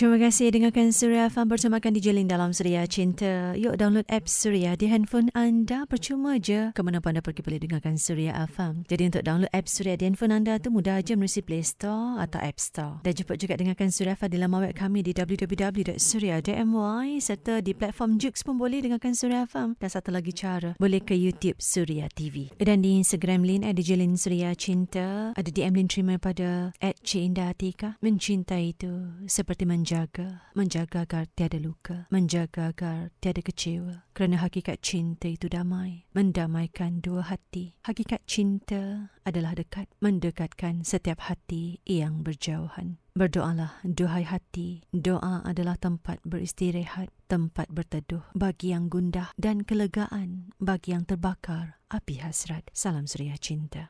Terima kasih dengarkan Suria FM bersamakan di Jelin dalam Suria Cinta. Yuk download app Suria di handphone anda. Percuma je. Ke mana pun anda pergi boleh dengarkan Suria FM. Jadi untuk download app Suria di handphone anda tu mudah aja menerusi Play Store atau App Store. Dan cepat juga dengarkan Suria FM di laman web kami di www.suria.my serta di platform Jux pun boleh dengarkan Suria FM. Dan satu lagi cara, boleh ke YouTube Suria TV. Dan di Instagram Lin ada Jelin Suria Cinta. Ada DM Lin terima pada at Cinda Atika. Mencintai itu seperti menjaga menjaga, menjaga agar tiada luka, menjaga agar tiada kecewa. Kerana hakikat cinta itu damai, mendamaikan dua hati. Hakikat cinta adalah dekat, mendekatkan setiap hati yang berjauhan. Berdoalah, duhai hati. Doa adalah tempat beristirahat, tempat berteduh bagi yang gundah dan kelegaan bagi yang terbakar api hasrat. Salam Suria Cinta.